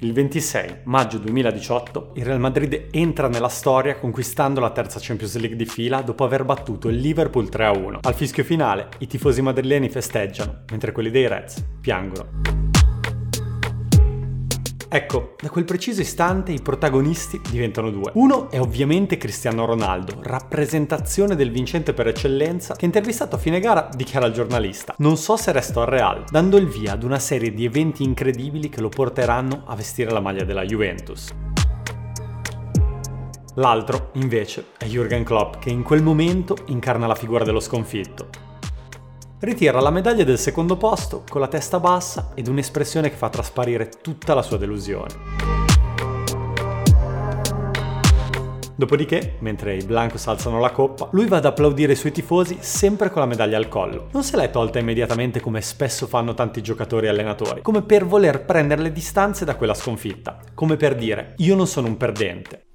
Il 26 maggio 2018 il Real Madrid entra nella storia conquistando la terza Champions League di fila dopo aver battuto il Liverpool 3-1. Al fischio finale i tifosi madrileni festeggiano, mentre quelli dei Reds piangono. Ecco, da quel preciso istante i protagonisti diventano due. Uno è ovviamente Cristiano Ronaldo, rappresentazione del vincente per eccellenza, che intervistato a fine gara dichiara al giornalista: Non so se resto al Real, dando il via ad una serie di eventi incredibili che lo porteranno a vestire la maglia della Juventus. L'altro, invece, è Jürgen Klopp, che in quel momento incarna la figura dello sconfitto, Ritira la medaglia del secondo posto con la testa bassa ed un'espressione che fa trasparire tutta la sua delusione. Dopodiché, mentre i Blancos alzano la coppa, lui va ad applaudire i suoi tifosi sempre con la medaglia al collo. Non se l'è tolta immediatamente come spesso fanno tanti giocatori e allenatori, come per voler prendere le distanze da quella sconfitta, come per dire io non sono un perdente.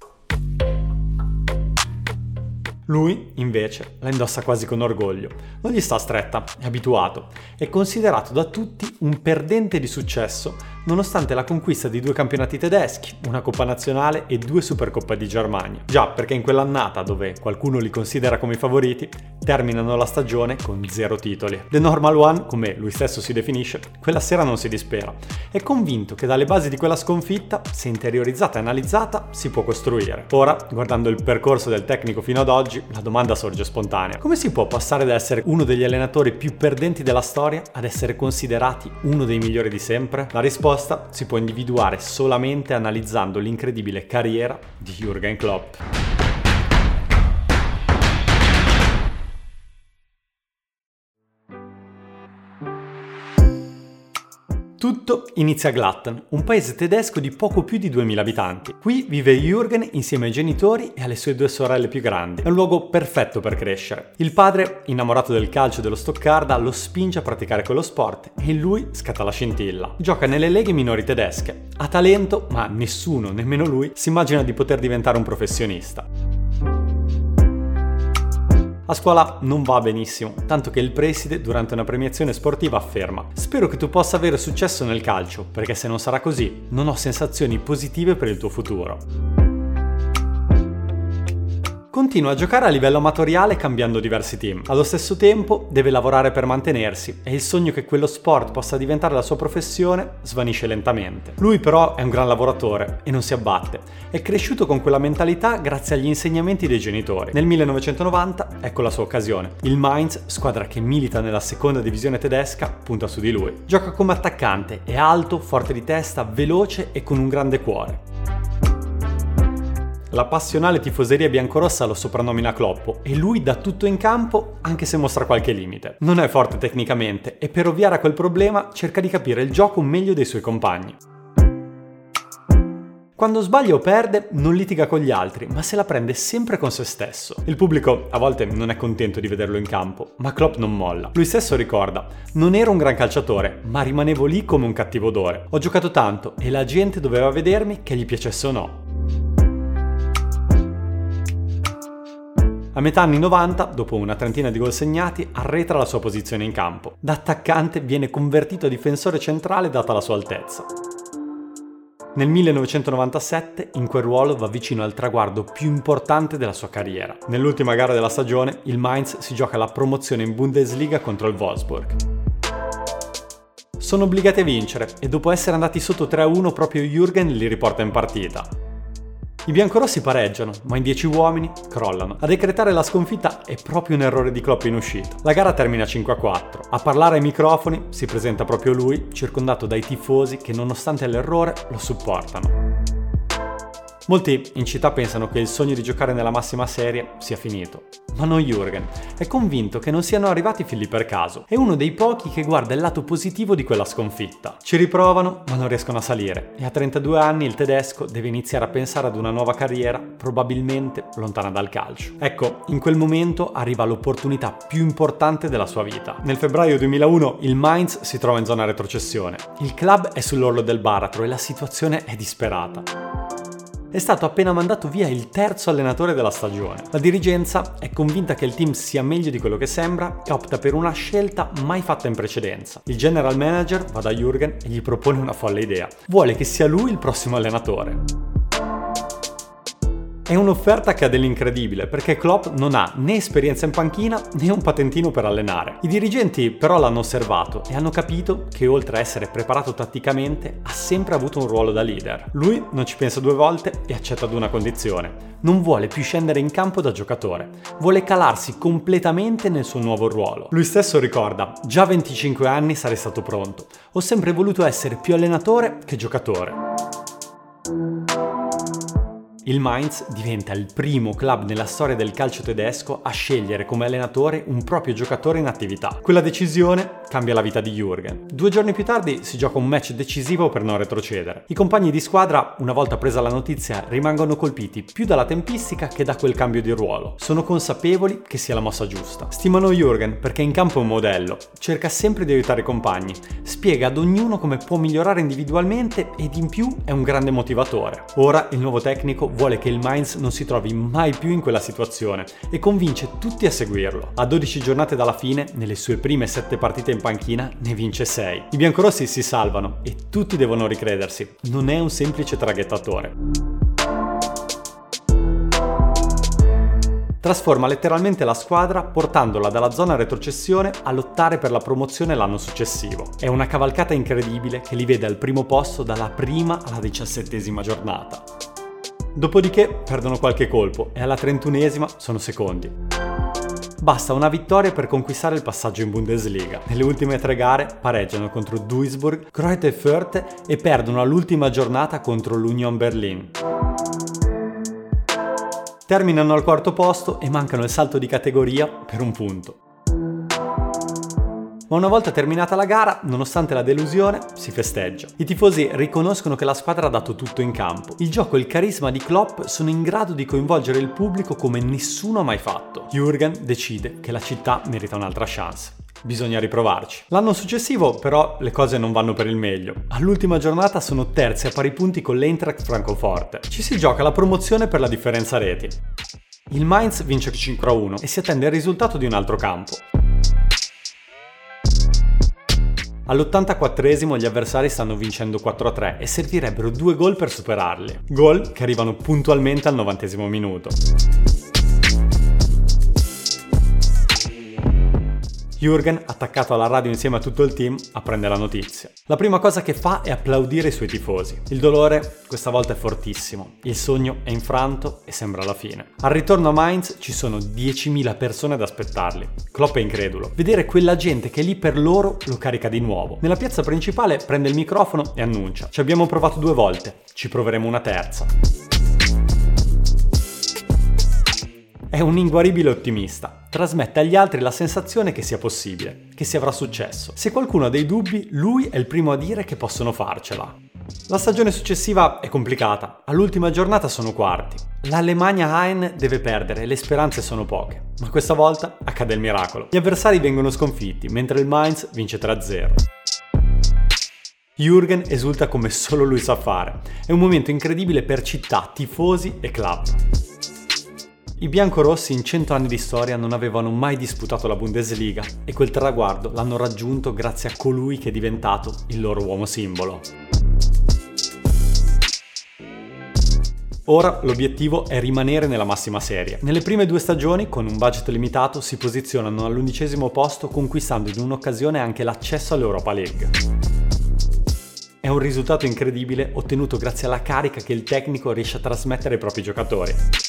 Lui, invece, la indossa quasi con orgoglio. Non gli sta stretta, è abituato. È considerato da tutti un perdente di successo nonostante la conquista di due campionati tedeschi, una Coppa Nazionale e due Supercoppa di Germania. Già, perché in quell'annata, dove qualcuno li considera come i favoriti, terminano la stagione con zero titoli. The Normal One, come lui stesso si definisce, quella sera non si dispera. È convinto che dalle basi di quella sconfitta, se interiorizzata e analizzata, si può costruire. Ora, guardando il percorso del tecnico fino ad oggi, la domanda sorge spontanea. Come si può passare da essere uno degli allenatori più perdenti della storia ad essere considerati uno dei migliori di sempre? La risposta risposta si può individuare solamente analizzando l'incredibile carriera di Jürgen Klopp. Tutto inizia a Glatten, un paese tedesco di poco più di 2000 abitanti. Qui vive Jürgen insieme ai genitori e alle sue due sorelle più grandi. È un luogo perfetto per crescere. Il padre, innamorato del calcio e dello Stoccarda, lo spinge a praticare quello sport e lui scatta la scintilla. Gioca nelle leghe minori tedesche. Ha talento, ma nessuno, nemmeno lui, si immagina di poter diventare un professionista. A scuola non va benissimo, tanto che il preside durante una premiazione sportiva afferma Spero che tu possa avere successo nel calcio, perché se non sarà così non ho sensazioni positive per il tuo futuro. Continua a giocare a livello amatoriale cambiando diversi team. Allo stesso tempo deve lavorare per mantenersi e il sogno che quello sport possa diventare la sua professione svanisce lentamente. Lui però è un gran lavoratore e non si abbatte. È cresciuto con quella mentalità grazie agli insegnamenti dei genitori. Nel 1990 ecco la sua occasione. Il Mainz, squadra che milita nella seconda divisione tedesca, punta su di lui. Gioca come attaccante, è alto, forte di testa, veloce e con un grande cuore. La passionale tifoseria biancorossa lo soprannomina Cloppo e lui dà tutto in campo anche se mostra qualche limite. Non è forte tecnicamente e per ovviare a quel problema cerca di capire il gioco meglio dei suoi compagni. Quando sbaglia o perde non litiga con gli altri, ma se la prende sempre con se stesso. Il pubblico a volte non è contento di vederlo in campo, ma Klopp non molla. Lui stesso ricorda, non ero un gran calciatore, ma rimanevo lì come un cattivo odore. Ho giocato tanto e la gente doveva vedermi che gli piacesse o no. A metà anni 90, dopo una trentina di gol segnati, arretra la sua posizione in campo. Da attaccante viene convertito a difensore centrale data la sua altezza. Nel 1997 in quel ruolo va vicino al traguardo più importante della sua carriera. Nell'ultima gara della stagione il Mainz si gioca la promozione in Bundesliga contro il Wolfsburg. Sono obbligati a vincere e dopo essere andati sotto 3-1 proprio Jürgen li riporta in partita. I biancorossi pareggiano, ma in 10 uomini crollano. A decretare la sconfitta è proprio un errore di Klopp in uscita. La gara termina 5-4. A parlare ai microfoni si presenta proprio lui, circondato dai tifosi che nonostante l'errore lo supportano. Molti in città pensano che il sogno di giocare nella massima serie sia finito, ma non Jürgen. È convinto che non siano arrivati figli per caso. È uno dei pochi che guarda il lato positivo di quella sconfitta. Ci riprovano, ma non riescono a salire. E a 32 anni il tedesco deve iniziare a pensare ad una nuova carriera, probabilmente lontana dal calcio. Ecco, in quel momento arriva l'opportunità più importante della sua vita. Nel febbraio 2001 il Mainz si trova in zona retrocessione. Il club è sull'orlo del baratro e la situazione è disperata. È stato appena mandato via il terzo allenatore della stagione. La dirigenza è convinta che il team sia meglio di quello che sembra e opta per una scelta mai fatta in precedenza. Il general manager va da Jürgen e gli propone una folle idea. Vuole che sia lui il prossimo allenatore. È un'offerta che ha dell'incredibile perché Klopp non ha né esperienza in panchina né un patentino per allenare. I dirigenti però l'hanno osservato e hanno capito che oltre a essere preparato tatticamente ha sempre avuto un ruolo da leader. Lui non ci pensa due volte e accetta ad una condizione. Non vuole più scendere in campo da giocatore, vuole calarsi completamente nel suo nuovo ruolo. Lui stesso ricorda, già a 25 anni sarei stato pronto, ho sempre voluto essere più allenatore che giocatore il Mainz diventa il primo club nella storia del calcio tedesco a scegliere come allenatore un proprio giocatore in attività. Quella decisione cambia la vita di Jürgen. Due giorni più tardi si gioca un match decisivo per non retrocedere. I compagni di squadra, una volta presa la notizia, rimangono colpiti più dalla tempistica che da quel cambio di ruolo. Sono consapevoli che sia la mossa giusta. Stimano Jürgen perché in campo è un modello, cerca sempre di aiutare i compagni, spiega ad ognuno come può migliorare individualmente ed in più è un grande motivatore. Ora il nuovo tecnico vuole che il Mainz non si trovi mai più in quella situazione e convince tutti a seguirlo. A 12 giornate dalla fine, nelle sue prime 7 partite in panchina, ne vince 6. I biancorossi si salvano e tutti devono ricredersi. Non è un semplice traghettatore. trasforma letteralmente la squadra portandola dalla zona retrocessione a lottare per la promozione l'anno successivo. È una cavalcata incredibile che li vede al primo posto dalla prima alla diciassettesima giornata. Dopodiché perdono qualche colpo e alla trentunesima sono secondi. Basta una vittoria per conquistare il passaggio in Bundesliga. Nelle ultime tre gare pareggiano contro Duisburg, Greuther Fürth e perdono all'ultima giornata contro l'Union Berlin. Terminano al quarto posto e mancano il salto di categoria per un punto. Ma una volta terminata la gara, nonostante la delusione, si festeggia. I tifosi riconoscono che la squadra ha dato tutto in campo. Il gioco e il carisma di Klopp sono in grado di coinvolgere il pubblico come nessuno ha mai fatto. Jürgen decide che la città merita un'altra chance bisogna riprovarci. L'anno successivo però le cose non vanno per il meglio. All'ultima giornata sono terzi a pari punti con l'Eintracht Francoforte. Ci si gioca la promozione per la differenza reti. Il Mainz vince 5-1 e si attende il risultato di un altro campo. All'84esimo gli avversari stanno vincendo 4-3 e servirebbero due gol per superarli. Gol che arrivano puntualmente al 90 minuto. Jürgen, attaccato alla radio insieme a tutto il team, apprende la notizia. La prima cosa che fa è applaudire i suoi tifosi. Il dolore questa volta è fortissimo, il sogno è infranto e sembra la fine. Al ritorno a Mainz ci sono 10.000 persone ad aspettarli. Klopp è incredulo. Vedere quella gente che è lì per loro lo carica di nuovo. Nella piazza principale prende il microfono e annuncia. Ci abbiamo provato due volte, ci proveremo una terza. È un inguaribile ottimista. Trasmette agli altri la sensazione che sia possibile, che si avrà successo. Se qualcuno ha dei dubbi, lui è il primo a dire che possono farcela. La stagione successiva è complicata. All'ultima giornata sono quarti. L'Alemagna Hein deve perdere, le speranze sono poche. Ma questa volta accade il miracolo. Gli avversari vengono sconfitti, mentre il Mainz vince 3-0. Jürgen esulta come solo lui sa fare. È un momento incredibile per città, tifosi e club. I biancorossi in 100 anni di storia non avevano mai disputato la Bundesliga e quel traguardo l'hanno raggiunto grazie a colui che è diventato il loro uomo simbolo. Ora l'obiettivo è rimanere nella massima serie. Nelle prime due stagioni, con un budget limitato, si posizionano all'undicesimo posto conquistando in un'occasione anche l'accesso all'Europa League. È un risultato incredibile ottenuto grazie alla carica che il tecnico riesce a trasmettere ai propri giocatori.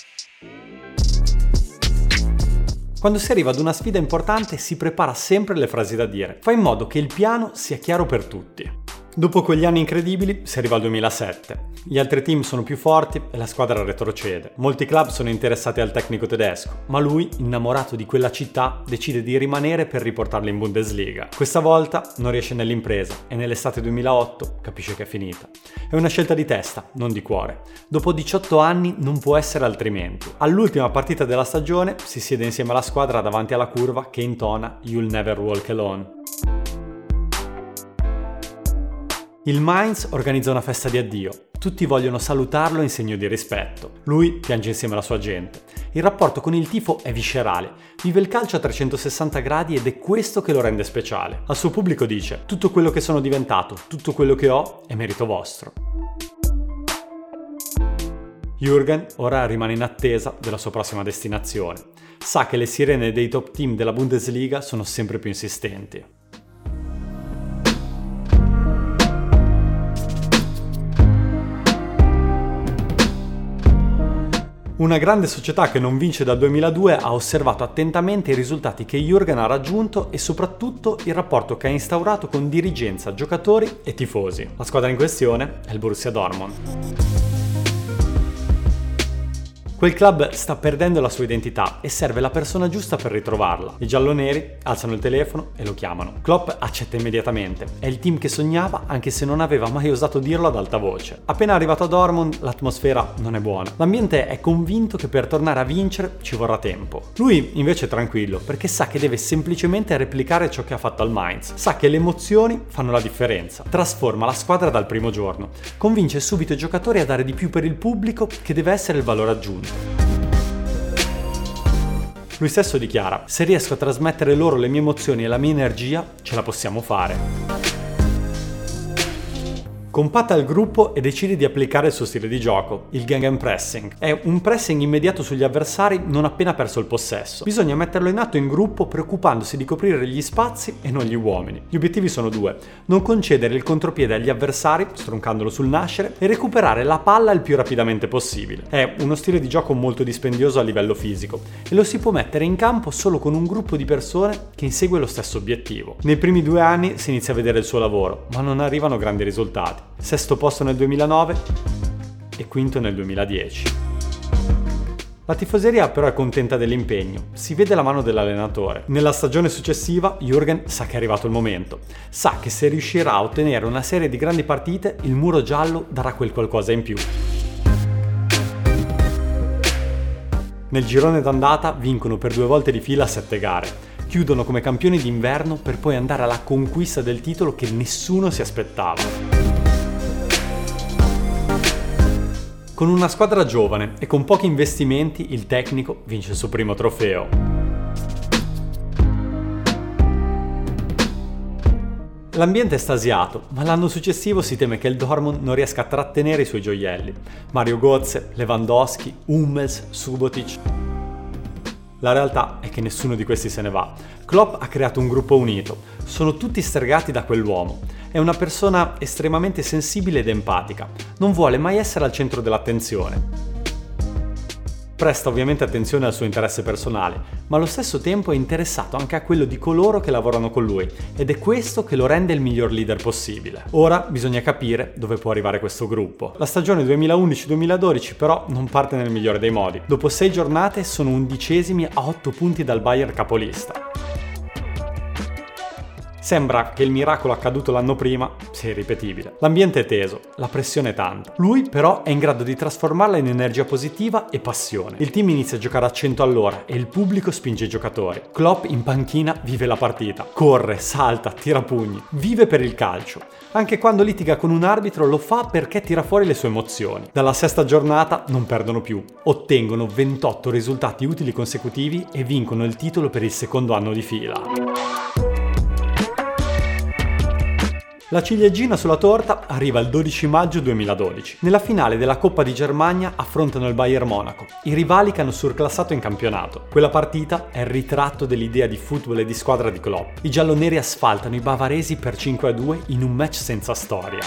Quando si arriva ad una sfida importante si prepara sempre le frasi da dire. Fa in modo che il piano sia chiaro per tutti. Dopo quegli anni incredibili si arriva al 2007. Gli altri team sono più forti e la squadra retrocede. Molti club sono interessati al tecnico tedesco, ma lui, innamorato di quella città, decide di rimanere per riportarla in Bundesliga. Questa volta non riesce nell'impresa e nell'estate 2008 capisce che è finita. È una scelta di testa, non di cuore. Dopo 18 anni non può essere altrimenti. All'ultima partita della stagione si siede insieme alla squadra davanti alla curva che intona You'll Never Walk Alone. Il Mainz organizza una festa di addio. tutti vogliono salutarlo in segno di rispetto. Lui piange insieme alla sua gente. Il rapporto con il tifo è viscerale, vive il calcio a 360 gradi ed è questo che lo rende speciale. Al suo pubblico dice, tutto quello che sono diventato, tutto quello che ho è merito vostro. Jürgen ora rimane in attesa della sua prossima destinazione. Sa che le sirene dei top team della Bundesliga sono sempre più insistenti. Una grande società che non vince dal 2002 ha osservato attentamente i risultati che Jürgen ha raggiunto e soprattutto il rapporto che ha instaurato con dirigenza, giocatori e tifosi. La squadra in questione è il Borussia Dortmund. Quel club sta perdendo la sua identità e serve la persona giusta per ritrovarla. I gialloneri alzano il telefono e lo chiamano. Klopp accetta immediatamente. È il team che sognava anche se non aveva mai osato dirlo ad alta voce. Appena arrivato a Dortmund l'atmosfera non è buona. L'ambiente è convinto che per tornare a vincere ci vorrà tempo. Lui invece è tranquillo perché sa che deve semplicemente replicare ciò che ha fatto al Mainz. Sa che le emozioni fanno la differenza. Trasforma la squadra dal primo giorno. Convince subito i giocatori a dare di più per il pubblico che deve essere il valore aggiunto. Lui stesso dichiara, se riesco a trasmettere loro le mie emozioni e la mia energia, ce la possiamo fare. Compatta il gruppo e decide di applicare il suo stile di gioco, il gang pressing. È un pressing immediato sugli avversari non appena perso il possesso. Bisogna metterlo in atto in gruppo preoccupandosi di coprire gli spazi e non gli uomini. Gli obiettivi sono due. Non concedere il contropiede agli avversari, stroncandolo sul nascere, e recuperare la palla il più rapidamente possibile. È uno stile di gioco molto dispendioso a livello fisico e lo si può mettere in campo solo con un gruppo di persone che insegue lo stesso obiettivo. Nei primi due anni si inizia a vedere il suo lavoro, ma non arrivano grandi risultati sesto posto nel 2009 e quinto nel 2010. La tifoseria però è contenta dell'impegno, si vede la mano dell'allenatore. Nella stagione successiva Jürgen sa che è arrivato il momento, sa che se riuscirà a ottenere una serie di grandi partite il muro giallo darà quel qualcosa in più. Nel girone d'andata vincono per due volte di fila sette gare, chiudono come campioni d'inverno per poi andare alla conquista del titolo che nessuno si aspettava. Con una squadra giovane e con pochi investimenti il tecnico vince il suo primo trofeo. L'ambiente è stasiato, ma l'anno successivo si teme che il Dortmund non riesca a trattenere i suoi gioielli. Mario Götze, Lewandowski, Hummels, Subotic. La realtà è che nessuno di questi se ne va. Klopp ha creato un gruppo unito, sono tutti stregati da quell'uomo è una persona estremamente sensibile ed empatica, non vuole mai essere al centro dell'attenzione. Presta ovviamente attenzione al suo interesse personale, ma allo stesso tempo è interessato anche a quello di coloro che lavorano con lui ed è questo che lo rende il miglior leader possibile. Ora bisogna capire dove può arrivare questo gruppo. La stagione 2011-2012 però non parte nel migliore dei modi. Dopo sei giornate sono undicesimi a 8 punti dal Bayern capolista. Sembra che il miracolo accaduto l'anno prima sia irripetibile. L'ambiente è teso, la pressione è tanta. Lui però è in grado di trasformarla in energia positiva e passione. Il team inizia a giocare a 100 all'ora e il pubblico spinge i giocatori. Klopp in panchina vive la partita. Corre, salta, tira pugni. Vive per il calcio. Anche quando litiga con un arbitro lo fa perché tira fuori le sue emozioni. Dalla sesta giornata non perdono più. Ottengono 28 risultati utili consecutivi e vincono il titolo per il secondo anno di fila. La ciliegina sulla torta arriva il 12 maggio 2012. Nella finale della Coppa di Germania affrontano il Bayern Monaco, i rivali che hanno surclassato in campionato. Quella partita è il ritratto dell'idea di football e di squadra di Klopp. I gialloneri asfaltano i bavaresi per 5 a 2 in un match senza storia.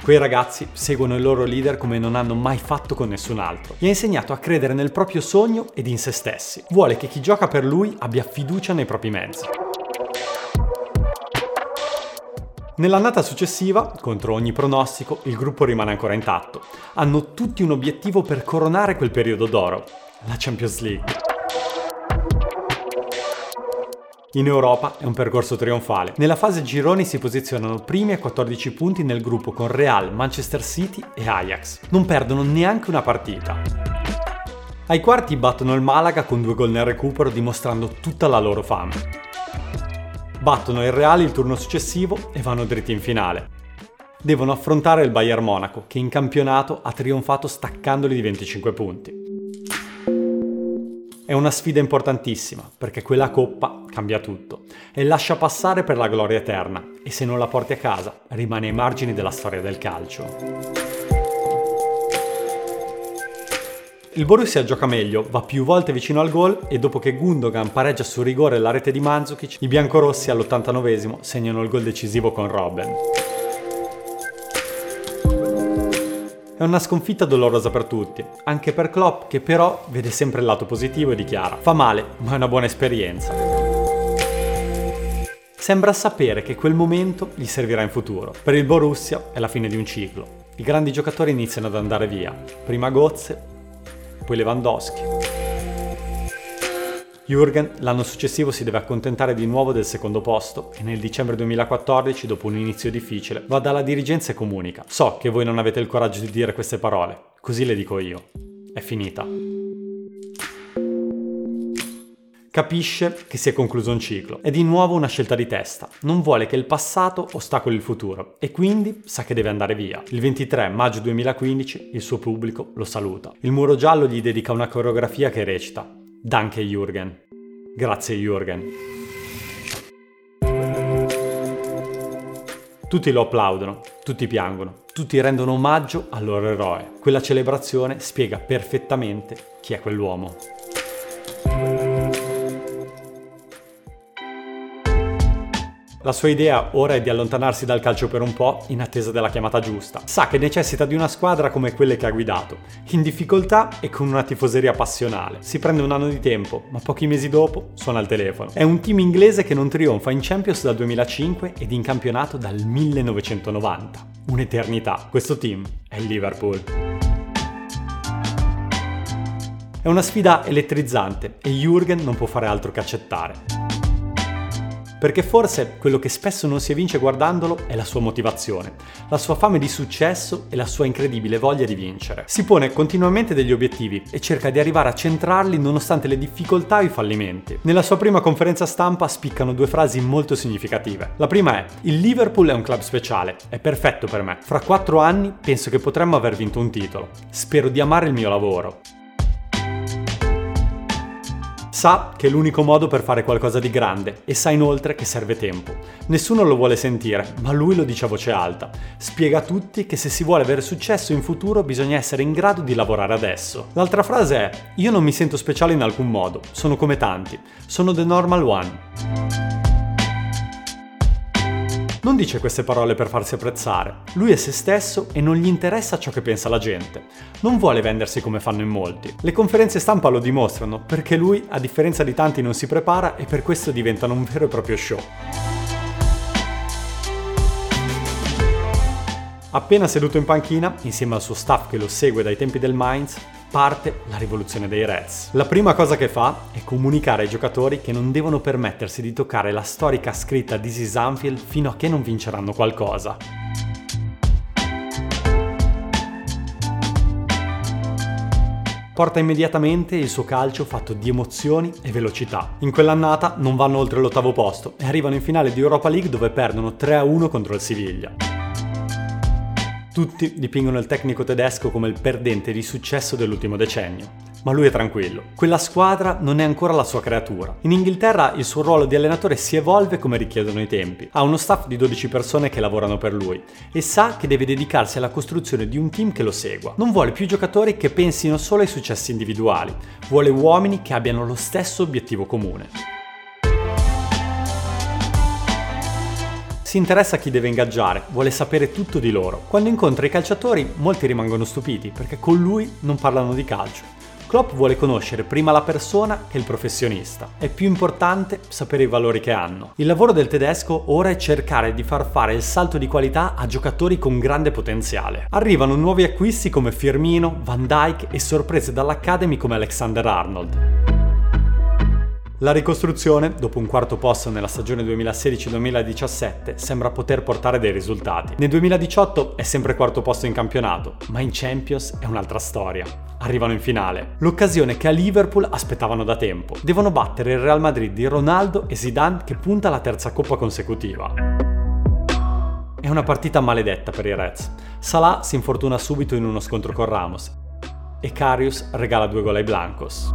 Quei ragazzi seguono il loro leader come non hanno mai fatto con nessun altro. Gli ha insegnato a credere nel proprio sogno ed in se stessi. Vuole che chi gioca per lui abbia fiducia nei propri mezzi. Nell'annata successiva, contro ogni pronostico, il gruppo rimane ancora intatto. Hanno tutti un obiettivo per coronare quel periodo d'oro, la Champions League. In Europa è un percorso trionfale. Nella fase gironi si posizionano primi a 14 punti nel gruppo con Real, Manchester City e Ajax. Non perdono neanche una partita. Ai quarti battono il Malaga con due gol nel recupero dimostrando tutta la loro fame battono il Real il turno successivo e vanno dritti in finale. devono affrontare il Bayern Monaco, che in campionato ha trionfato staccandoli di 25 punti. È una sfida importantissima, perché quella coppa cambia tutto e lascia passare per la gloria eterna, e se non la porti a casa, rimane ai margini della storia del calcio. Il Borussia gioca meglio, va più volte vicino al gol e dopo che Gundogan pareggia su rigore la rete di Mandzukic, i biancorossi all'89 segnano il gol decisivo con Robben. È una sconfitta dolorosa per tutti, anche per Klopp che però vede sempre il lato positivo e dichiara fa male, ma è una buona esperienza. Sembra sapere che quel momento gli servirà in futuro. Per il Borussia è la fine di un ciclo. I grandi giocatori iniziano ad andare via. Prima Gozze, poi Lewandowski. Jürgen l'anno successivo si deve accontentare di nuovo del secondo posto e nel dicembre 2014, dopo un inizio difficile, va dalla dirigenza e comunica. So che voi non avete il coraggio di dire queste parole, così le dico io. È finita. Capisce che si è concluso un ciclo. È di nuovo una scelta di testa. Non vuole che il passato ostacoli il futuro e quindi sa che deve andare via. Il 23 maggio 2015 il suo pubblico lo saluta. Il muro giallo gli dedica una coreografia che recita Danke Jürgen. Grazie Jürgen. Tutti lo applaudono, tutti piangono, tutti rendono omaggio al loro eroe. Quella celebrazione spiega perfettamente chi è quell'uomo. La sua idea ora è di allontanarsi dal calcio per un po' in attesa della chiamata giusta. Sa che necessita di una squadra come quelle che ha guidato, in difficoltà e con una tifoseria passionale. Si prende un anno di tempo, ma pochi mesi dopo suona il telefono. È un team inglese che non trionfa in Champions dal 2005 ed in campionato dal 1990. Un'eternità. Questo team è il Liverpool. È una sfida elettrizzante e Jürgen non può fare altro che accettare perché forse quello che spesso non si evince guardandolo è la sua motivazione, la sua fame di successo e la sua incredibile voglia di vincere. Si pone continuamente degli obiettivi e cerca di arrivare a centrarli nonostante le difficoltà e i fallimenti. Nella sua prima conferenza stampa spiccano due frasi molto significative. La prima è: Il Liverpool è un club speciale, è perfetto per me. Fra quattro anni penso che potremmo aver vinto un titolo. Spero di amare il mio lavoro. Sa che è l'unico modo per fare qualcosa di grande e sa inoltre che serve tempo. Nessuno lo vuole sentire, ma lui lo dice a voce alta. Spiega a tutti che se si vuole avere successo in futuro bisogna essere in grado di lavorare adesso. L'altra frase è: Io non mi sento speciale in alcun modo, sono come tanti, sono the normal one. Non dice queste parole per farsi apprezzare. Lui è se stesso e non gli interessa ciò che pensa la gente. Non vuole vendersi come fanno in molti. Le conferenze stampa lo dimostrano, perché lui, a differenza di tanti, non si prepara e per questo diventano un vero e proprio show. Appena seduto in panchina, insieme al suo staff che lo segue dai tempi del Mainz, parte la rivoluzione dei Reds. La prima cosa che fa è comunicare ai giocatori che non devono permettersi di toccare la storica scritta di This Anfield fino a che non vinceranno qualcosa. porta immediatamente il suo calcio fatto di emozioni e velocità. In quell'annata non vanno oltre l'ottavo posto e arrivano in finale di Europa League dove perdono 3-1 contro il Siviglia. Tutti dipingono il tecnico tedesco come il perdente di successo dell'ultimo decennio. Ma lui è tranquillo. Quella squadra non è ancora la sua creatura. In Inghilterra il suo ruolo di allenatore si evolve come richiedono i tempi. Ha uno staff di 12 persone che lavorano per lui e sa che deve dedicarsi alla costruzione di un team che lo segua. Non vuole più giocatori che pensino solo ai successi individuali, vuole uomini che abbiano lo stesso obiettivo comune. Si interessa a chi deve ingaggiare, vuole sapere tutto di loro. Quando incontra i calciatori molti rimangono stupiti perché con lui non parlano di calcio. Klopp vuole conoscere prima la persona che il professionista. È più importante sapere i valori che hanno. Il lavoro del tedesco ora è cercare di far fare il salto di qualità a giocatori con grande potenziale. Arrivano nuovi acquisti come Firmino, Van Dyke e sorprese dall'Academy come Alexander Arnold. La ricostruzione, dopo un quarto posto nella stagione 2016-2017, sembra poter portare dei risultati. Nel 2018 è sempre quarto posto in campionato, ma in Champions è un'altra storia. Arrivano in finale. L'occasione che a Liverpool aspettavano da tempo. Devono battere il Real Madrid di Ronaldo e Zidane che punta alla terza coppa consecutiva. È una partita maledetta per i Reds. Salah si infortuna subito in uno scontro con Ramos e Carius regala due gol ai Blancos.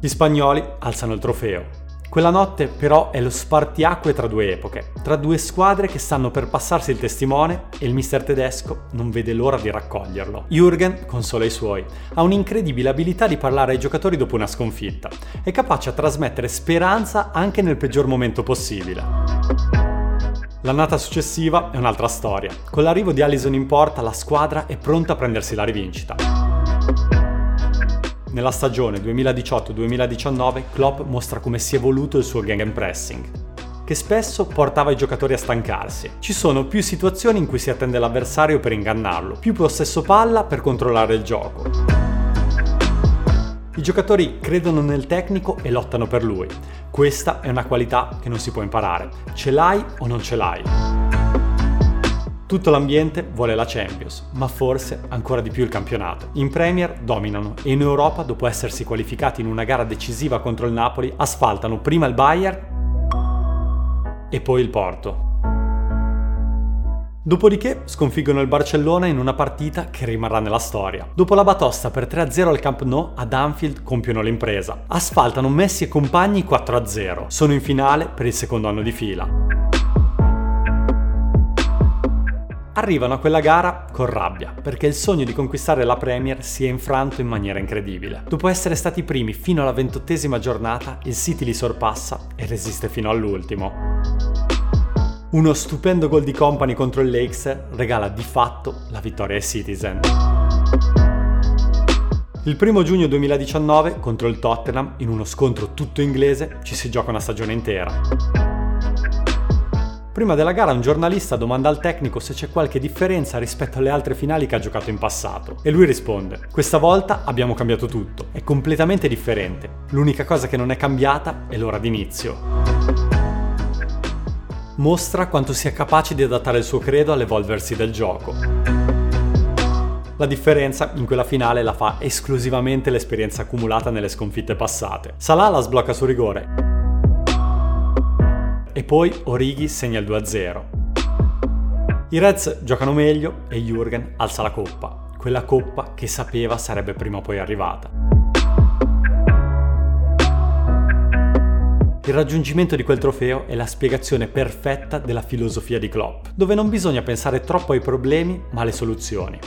Gli spagnoli alzano il trofeo. Quella notte però è lo spartiacque tra due epoche, tra due squadre che stanno per passarsi il testimone e il mister tedesco non vede l'ora di raccoglierlo. Jürgen consola i suoi, ha un'incredibile abilità di parlare ai giocatori dopo una sconfitta, è capace a trasmettere speranza anche nel peggior momento possibile. L'annata successiva è un'altra storia. Con l'arrivo di Allison in porta la squadra è pronta a prendersi la rivincita. Nella stagione 2018-2019 Klopp mostra come si è evoluto il suo gang pressing, che spesso portava i giocatori a stancarsi. Ci sono più situazioni in cui si attende l'avversario per ingannarlo, più possesso palla per controllare il gioco. I giocatori credono nel tecnico e lottano per lui. Questa è una qualità che non si può imparare. Ce l'hai o non ce l'hai. Tutto l'ambiente vuole la Champions, ma forse ancora di più il campionato. In Premier dominano e in Europa, dopo essersi qualificati in una gara decisiva contro il Napoli, asfaltano prima il Bayern e poi il Porto. Dopodiché sconfiggono il Barcellona in una partita che rimarrà nella storia. Dopo la batosta per 3-0 al Camp Nou, ad Anfield compiono l'impresa. Asfaltano Messi e compagni 4-0. Sono in finale per il secondo anno di fila. Arrivano a quella gara con rabbia, perché il sogno di conquistare la Premier si è infranto in maniera incredibile. Dopo essere stati primi fino alla ventottesima giornata, il City li sorpassa e resiste fino all'ultimo. Uno stupendo gol di company contro il Lakes regala di fatto la vittoria ai Citizen. Il primo giugno 2019 contro il Tottenham, in uno scontro tutto inglese, ci si gioca una stagione intera. Prima della gara un giornalista domanda al tecnico se c'è qualche differenza rispetto alle altre finali che ha giocato in passato e lui risponde questa volta abbiamo cambiato tutto, è completamente differente, l'unica cosa che non è cambiata è l'ora d'inizio. Mostra quanto sia capace di adattare il suo credo all'evolversi del gioco. La differenza in quella finale la fa esclusivamente l'esperienza accumulata nelle sconfitte passate. Salah la sblocca su rigore e poi Orighi segna il 2-0. I Reds giocano meglio e Jürgen alza la coppa, quella coppa che sapeva sarebbe prima o poi arrivata. Il raggiungimento di quel trofeo è la spiegazione perfetta della filosofia di Klopp, dove non bisogna pensare troppo ai problemi ma alle soluzioni.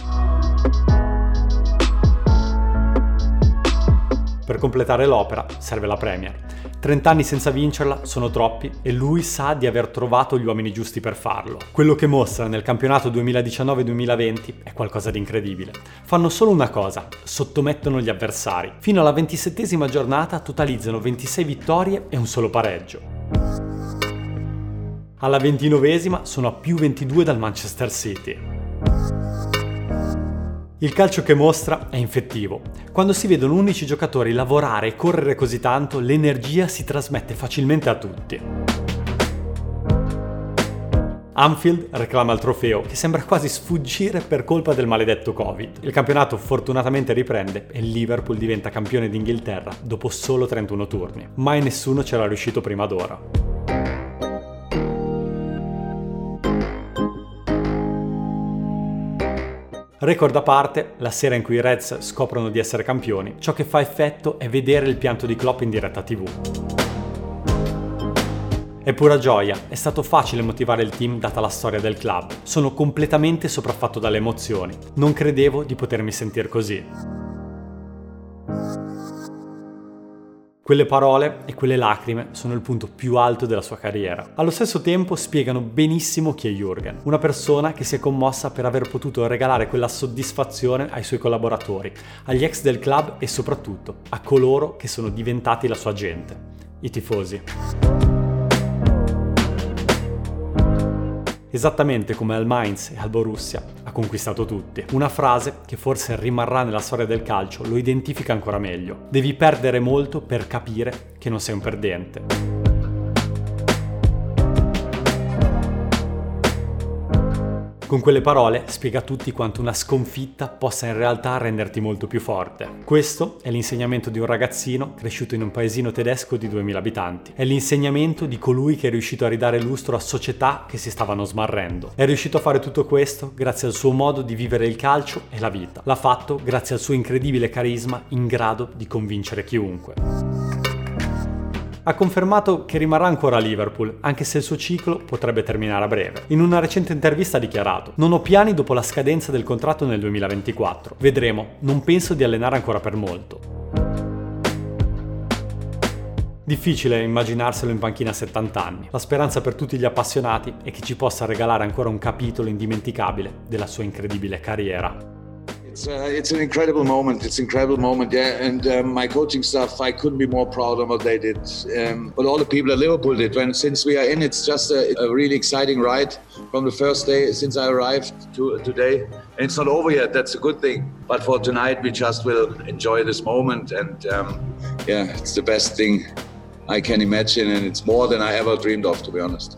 Per completare l'opera serve la Premier 30 anni senza vincerla sono troppi e lui sa di aver trovato gli uomini giusti per farlo. Quello che mostra nel campionato 2019-2020 è qualcosa di incredibile. Fanno solo una cosa, sottomettono gli avversari. Fino alla ventisettesima giornata totalizzano 26 vittorie e un solo pareggio. Alla ventinovesima sono a più 22 dal Manchester City. Il calcio che mostra è infettivo. Quando si vedono 11 giocatori lavorare e correre così tanto, l'energia si trasmette facilmente a tutti. Anfield reclama il trofeo, che sembra quasi sfuggire per colpa del maledetto Covid. Il campionato fortunatamente riprende e Liverpool diventa campione d'Inghilterra dopo solo 31 turni. Mai nessuno c'era riuscito prima d'ora. Record a parte, la sera in cui i Reds scoprono di essere campioni, ciò che fa effetto è vedere il pianto di Klopp in diretta TV. È pura gioia, è stato facile motivare il team data la storia del club. Sono completamente sopraffatto dalle emozioni. Non credevo di potermi sentire così. Quelle parole e quelle lacrime sono il punto più alto della sua carriera. Allo stesso tempo spiegano benissimo chi è Jürgen, una persona che si è commossa per aver potuto regalare quella soddisfazione ai suoi collaboratori, agli ex del club e soprattutto a coloro che sono diventati la sua gente, i tifosi. Esattamente come al Mainz e al Borussia, ha conquistato tutti. Una frase che forse rimarrà nella storia del calcio lo identifica ancora meglio. Devi perdere molto per capire che non sei un perdente. Con quelle parole spiega a tutti quanto una sconfitta possa in realtà renderti molto più forte. Questo è l'insegnamento di un ragazzino cresciuto in un paesino tedesco di 2000 abitanti. È l'insegnamento di colui che è riuscito a ridare lustro a società che si stavano smarrendo. È riuscito a fare tutto questo grazie al suo modo di vivere il calcio e la vita. L'ha fatto grazie al suo incredibile carisma in grado di convincere chiunque ha confermato che rimarrà ancora a Liverpool, anche se il suo ciclo potrebbe terminare a breve. In una recente intervista ha dichiarato: Non ho piani dopo la scadenza del contratto nel 2024. Vedremo, non penso di allenare ancora per molto. Difficile immaginarselo in panchina a 70 anni. La speranza per tutti gli appassionati è che ci possa regalare ancora un capitolo indimenticabile della sua incredibile carriera. It's, uh, it's an incredible moment. It's an incredible moment, yeah. And um, my coaching staff, I couldn't be more proud of what they did. Um, but all the people at Liverpool did. And since we are in, it's just a, a, really exciting ride from the first day since I arrived to today. And it's not over yet. That's a good thing. But for tonight, we just will enjoy this moment. And um, yeah, it's the best thing I can imagine, and it's more than I ever dreamed of, to be honest.